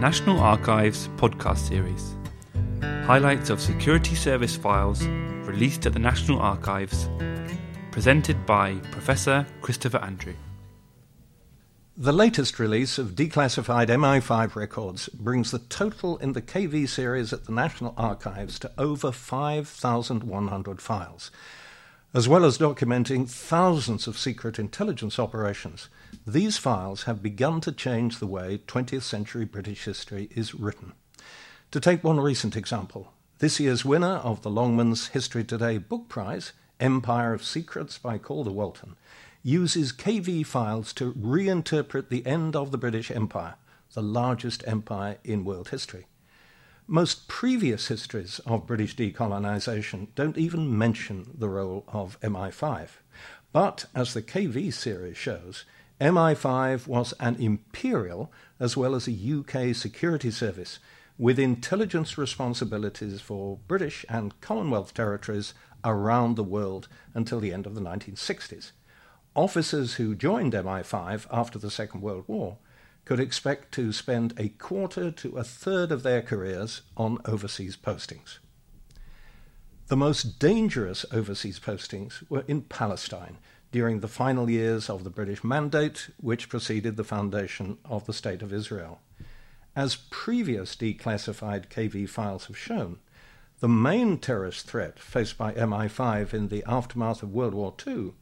National Archives podcast series. Highlights of security service files released at the National Archives, presented by Professor Christopher Andrew. The latest release of declassified MI5 records brings the total in the KV series at the National Archives to over 5,100 files. As well as documenting thousands of secret intelligence operations, these files have begun to change the way 20th century British history is written. To take one recent example, this year's winner of the Longmans History Today Book Prize, Empire of Secrets by Calder Walton, uses KV files to reinterpret the end of the British Empire, the largest empire in world history. Most previous histories of British decolonisation don't even mention the role of MI5. But, as the KV series shows, MI5 was an imperial as well as a UK security service with intelligence responsibilities for British and Commonwealth territories around the world until the end of the 1960s. Officers who joined MI5 after the Second World War could expect to spend a quarter to a third of their careers on overseas postings. The most dangerous overseas postings were in Palestine during the final years of the British Mandate, which preceded the foundation of the State of Israel. As previous declassified KV files have shown, the main terrorist threat faced by MI5 in the aftermath of World War II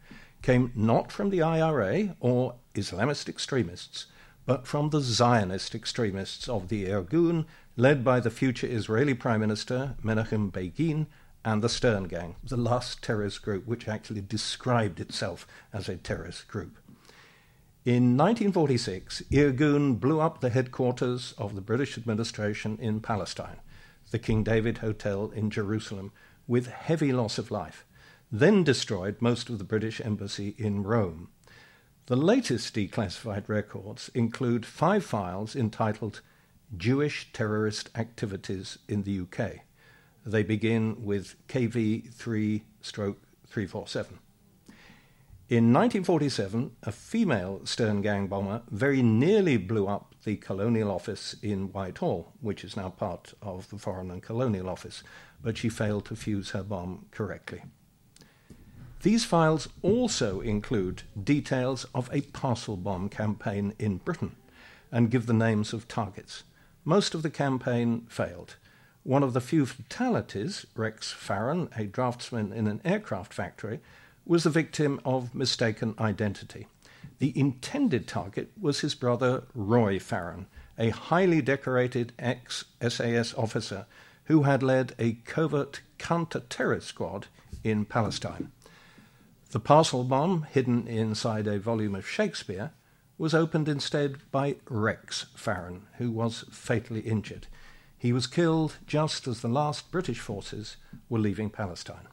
came not from the IRA or Islamist extremists, but from the Zionist extremists of the Irgun, led by the future Israeli Prime Minister Menachem Begin and the Stern Gang, the last terrorist group which actually described itself as a terrorist group. In 1946, Irgun blew up the headquarters of the British administration in Palestine, the King David Hotel in Jerusalem, with heavy loss of life, then destroyed most of the British embassy in Rome. The latest declassified records include five files entitled Jewish Terrorist Activities in the UK. They begin with KV3 stroke 347. In 1947, a female Stern Gang bomber very nearly blew up the Colonial Office in Whitehall, which is now part of the Foreign and Colonial Office, but she failed to fuse her bomb correctly. These files also include details of a parcel bomb campaign in Britain and give the names of targets. Most of the campaign failed. One of the few fatalities, Rex Farran, a draftsman in an aircraft factory, was the victim of mistaken identity. The intended target was his brother Roy Farran, a highly decorated ex SAS officer who had led a covert counter terrorist squad in Palestine. The parcel bomb, hidden inside a volume of Shakespeare, was opened instead by Rex Farran, who was fatally injured. He was killed just as the last British forces were leaving Palestine.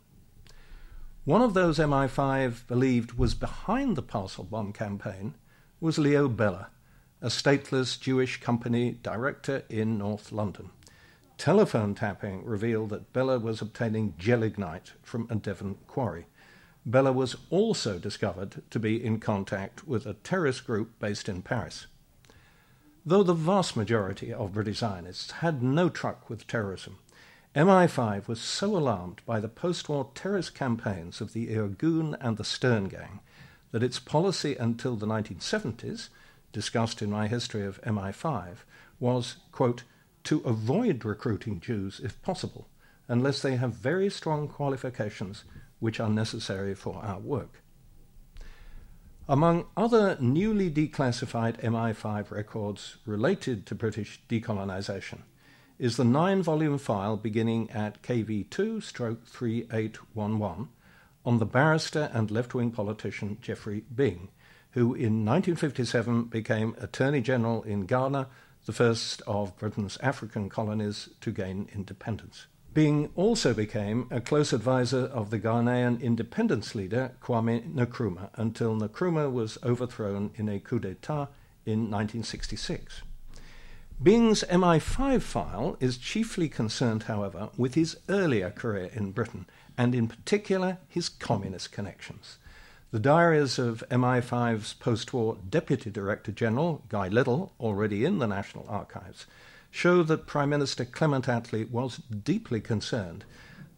One of those MI5 believed was behind the parcel bomb campaign was Leo Bella, a stateless Jewish company director in North London. Telephone tapping revealed that Bella was obtaining gelignite from a Devon quarry. Bella was also discovered to be in contact with a terrorist group based in Paris. Though the vast majority of British Zionists had no truck with terrorism, MI5 was so alarmed by the post war terrorist campaigns of the Irgun and the Stern Gang that its policy until the 1970s, discussed in my history of MI5, was, quote, to avoid recruiting Jews if possible, unless they have very strong qualifications which are necessary for our work. Among other newly declassified MI5 records related to British decolonisation is the nine volume file beginning at KV2 stroke 3811 on the barrister and left wing politician Geoffrey Bing, who in 1957 became Attorney General in Ghana, the first of Britain's African colonies to gain independence. Bing also became a close advisor of the Ghanaian independence leader Kwame Nkrumah until Nkrumah was overthrown in a coup d'etat in 1966. Bing's MI5 file is chiefly concerned, however, with his earlier career in Britain, and in particular his communist connections. The diaries of MI5's post war Deputy Director General, Guy Liddell, already in the National Archives, show that Prime Minister Clement Attlee was deeply concerned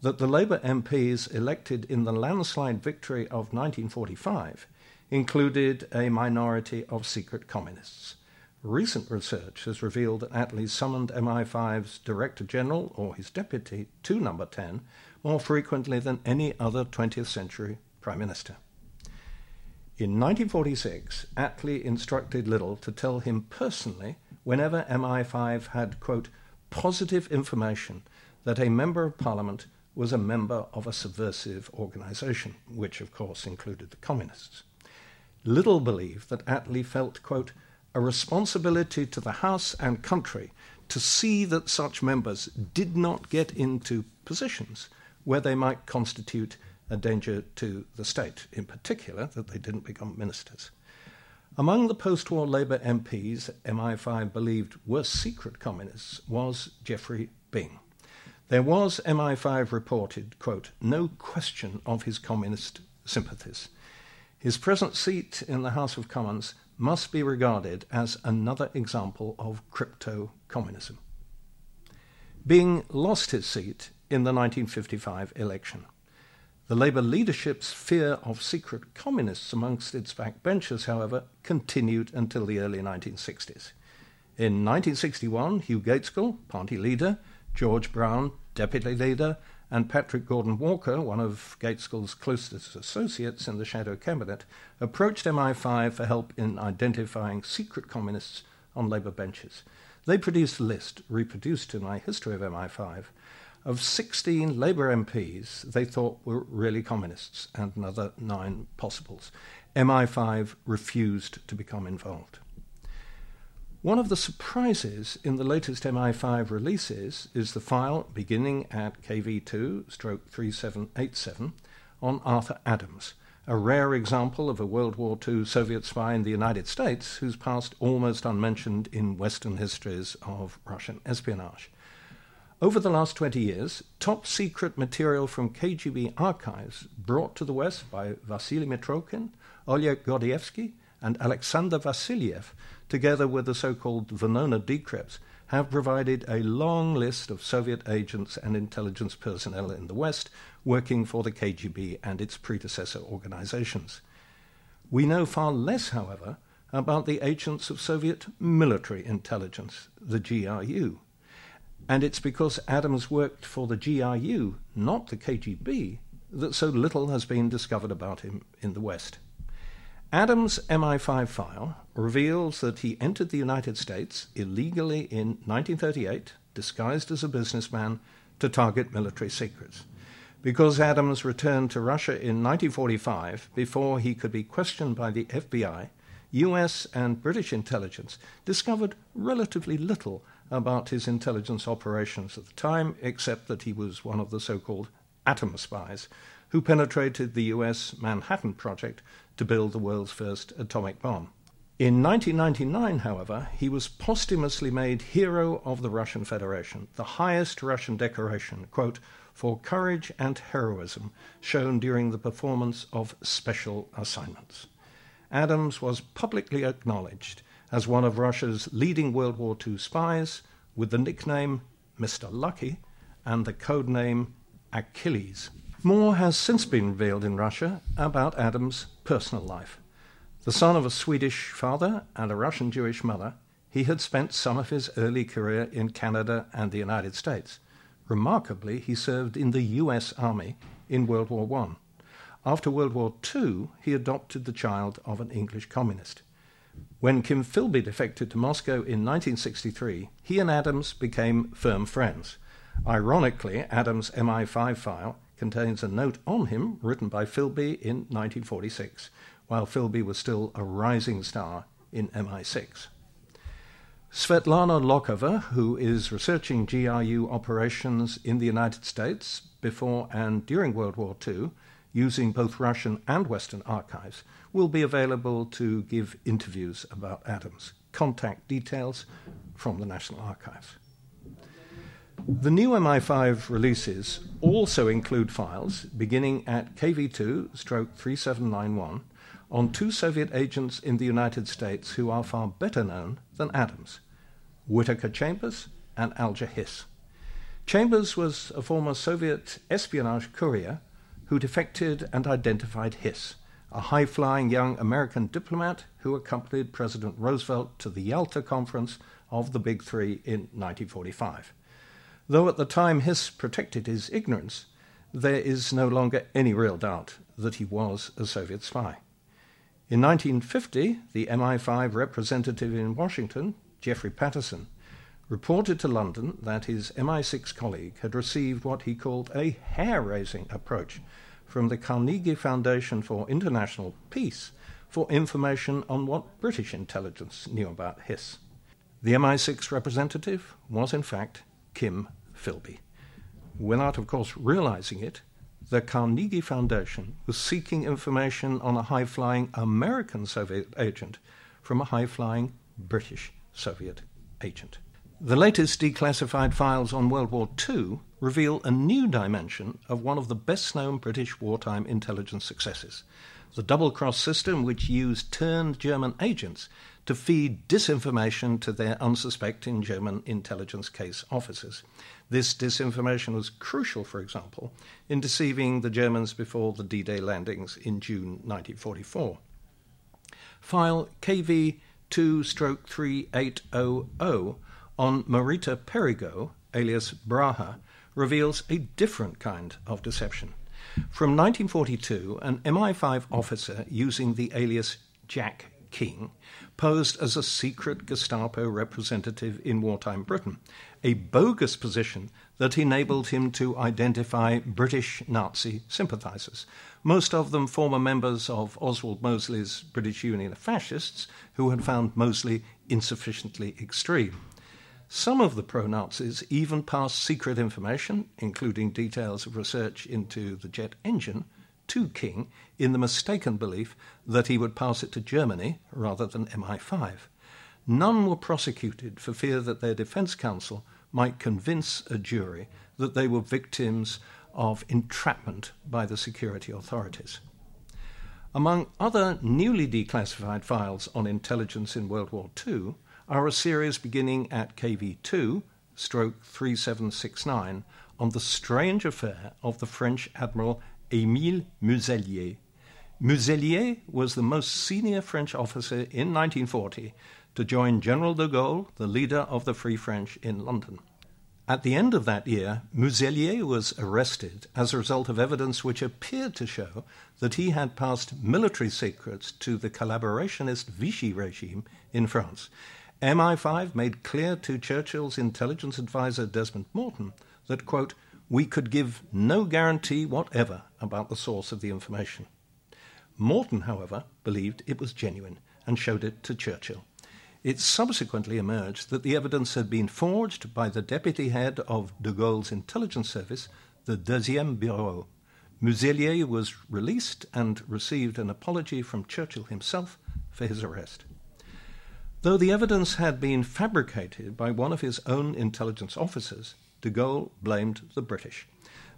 that the Labour MPs elected in the landslide victory of 1945 included a minority of secret communists. Recent research has revealed that Attlee summoned MI5's Director General or his deputy to Number 10 more frequently than any other 20th century Prime Minister. In 1946, Attlee instructed Liddell to tell him personally whenever MI5 had, quote, positive information that a member of parliament was a member of a subversive organization, which of course included the communists. Liddell believed that Attlee felt, quote, a responsibility to the House and country to see that such members did not get into positions where they might constitute a danger to the state, in particular, that they didn't become ministers. Among the post war Labour MPs MI5 believed were secret communists was Geoffrey Bing. There was, MI5 reported, quote, no question of his communist sympathies. His present seat in the House of Commons must be regarded as another example of crypto communism. Bing lost his seat in the 1955 election. The Labour leadership's fear of secret communists amongst its backbenchers, however, continued until the early 1960s. In 1961, Hugh Gaitskell, party leader, George Brown, deputy leader, and Patrick Gordon Walker, one of Gaitskell's closest associates in the shadow cabinet, approached MI5 for help in identifying secret communists on Labour benches. They produced a list, reproduced in my History of MI5, of 16 Labour MPs they thought were really communists, and another nine possibles. MI5 refused to become involved. One of the surprises in the latest MI5 releases is the file beginning at KV2 stroke 3787 on Arthur Adams, a rare example of a World War II Soviet spy in the United States who's passed almost unmentioned in Western histories of Russian espionage. Over the last 20 years, top secret material from KGB archives brought to the West by Vasily Mitrokhin, Oleg Gordievsky, and Alexander Vassiliev, together with the so called Venona decrypts, have provided a long list of Soviet agents and intelligence personnel in the West working for the KGB and its predecessor organizations. We know far less, however, about the agents of Soviet military intelligence, the GRU. And it's because Adams worked for the GRU, not the KGB, that so little has been discovered about him in the West. Adams' MI5 file reveals that he entered the United States illegally in 1938, disguised as a businessman, to target military secrets. Because Adams returned to Russia in 1945, before he could be questioned by the FBI, US and British intelligence discovered relatively little about his intelligence operations at the time, except that he was one of the so called atom spies who penetrated the US Manhattan Project to build the world's first atomic bomb. In 1999, however, he was posthumously made Hero of the Russian Federation, the highest Russian decoration, quote, for courage and heroism shown during the performance of special assignments. Adams was publicly acknowledged as one of Russia's leading World War II spies with the nickname Mr. Lucky and the code name Achilles. More has since been revealed in Russia about Adams' personal life. The son of a Swedish father and a Russian Jewish mother, he had spent some of his early career in Canada and the United States. Remarkably, he served in the US Army in World War I. After World War II, he adopted the child of an English communist. When Kim Philby defected to Moscow in 1963, he and Adams became firm friends. Ironically, Adams' MI5 file contains a note on him written by Philby in 1946, while Philby was still a rising star in MI6. Svetlana Lokhova, who is researching GRU operations in the United States before and during World War II, using both Russian and Western archives, will be available to give interviews about Adams. Contact details from the National Archives. The new MI5 releases also include files beginning at KV2 stroke 3791 on two Soviet agents in the United States who are far better known than Adams Whittaker Chambers and Alger Hiss. Chambers was a former Soviet espionage courier who defected and identified Hiss, a high flying young American diplomat who accompanied President Roosevelt to the Yalta Conference of the Big Three in 1945. Though at the time Hiss protected his ignorance, there is no longer any real doubt that he was a Soviet spy. In 1950, the MI5 representative in Washington, Jeffrey Patterson, reported to London that his MI6 colleague had received what he called a hair raising approach from the Carnegie Foundation for International Peace for information on what British intelligence knew about Hiss. The MI6 representative was, in fact, Kim Philby. Without, of course, realizing it, the Carnegie Foundation was seeking information on a high flying American Soviet agent from a high flying British Soviet agent. The latest declassified files on World War II reveal a new dimension of one of the best known British wartime intelligence successes the double cross system, which used turned German agents to feed disinformation to their unsuspecting German intelligence case officers. This disinformation was crucial, for example, in deceiving the Germans before the D Day landings in June 1944. File KV 2 3800 on Marita Perigoe, alias Braha, reveals a different kind of deception. From 1942, an MI5 officer using the alias Jack King posed as a secret Gestapo representative in wartime Britain, a bogus position that enabled him to identify British Nazi sympathizers, most of them former members of Oswald Mosley's British Union of Fascists, who had found Mosley insufficiently extreme. Some of the pro Nazis even passed secret information, including details of research into the jet engine, to King in the mistaken belief that he would pass it to Germany rather than MI5. None were prosecuted for fear that their defense counsel might convince a jury that they were victims of entrapment by the security authorities. Among other newly declassified files on intelligence in World War II are a series beginning at KV2, stroke 3769, on the strange affair of the French Admiral Émile Muselier. Muselier was the most senior French officer in 1940 to join General de Gaulle, the leader of the Free French, in London. At the end of that year, Muselier was arrested as a result of evidence which appeared to show that he had passed military secrets to the collaborationist Vichy regime in France. MI5 made clear to Churchill's intelligence advisor Desmond Morton that, quote, we could give no guarantee whatever about the source of the information. Morton, however, believed it was genuine and showed it to Churchill. It subsequently emerged that the evidence had been forged by the deputy head of de Gaulle's intelligence service, the Deuxième Bureau. Muselier was released and received an apology from Churchill himself for his arrest. Though the evidence had been fabricated by one of his own intelligence officers, de Gaulle blamed the British.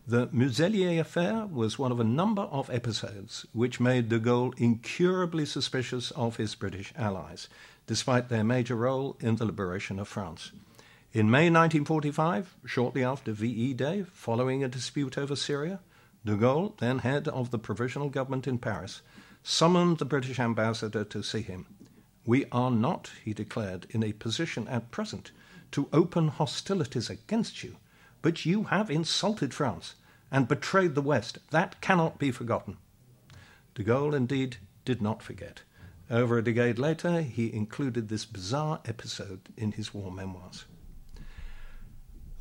The Muselier affair was one of a number of episodes which made de Gaulle incurably suspicious of his British allies, despite their major role in the liberation of France. In May 1945, shortly after VE Day, following a dispute over Syria, de Gaulle, then head of the provisional government in Paris, summoned the British ambassador to see him. We are not, he declared, in a position at present to open hostilities against you, but you have insulted France and betrayed the West. That cannot be forgotten. De Gaulle, indeed, did not forget. Over a decade later, he included this bizarre episode in his war memoirs.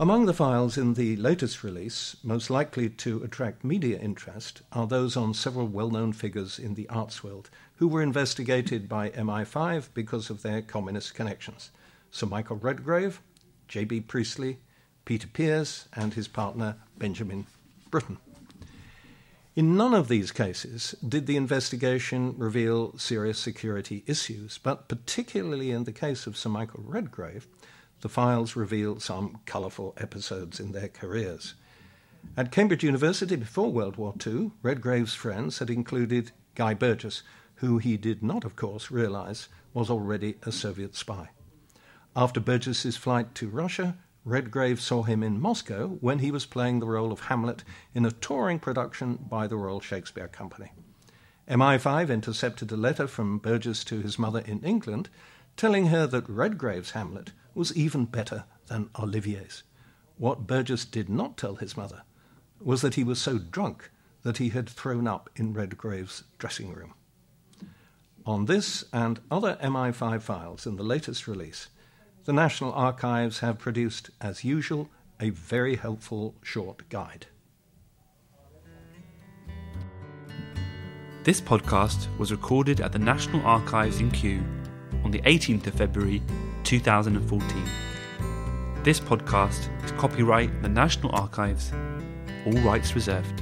Among the files in the latest release, most likely to attract media interest, are those on several well known figures in the arts world who were investigated by MI5 because of their communist connections Sir Michael Redgrave, J.B. Priestley, Peter Pears, and his partner Benjamin Britten. In none of these cases did the investigation reveal serious security issues, but particularly in the case of Sir Michael Redgrave, the files reveal some colourful episodes in their careers. At Cambridge University before World War II, Redgrave's friends had included Guy Burgess, who he did not, of course, realize was already a Soviet spy. After Burgess's flight to Russia, Redgrave saw him in Moscow when he was playing the role of Hamlet in a touring production by the Royal Shakespeare Company. MI5 intercepted a letter from Burgess to his mother in England telling her that Redgrave's Hamlet was even better than Olivier's. What Burgess did not tell his mother was that he was so drunk that he had thrown up in Redgrave's dressing room. On this and other MI5 files in the latest release, the National Archives have produced, as usual, a very helpful short guide. This podcast was recorded at the National Archives in Kew on the 18th of February 2014. This podcast is copyright the National Archives, all rights reserved.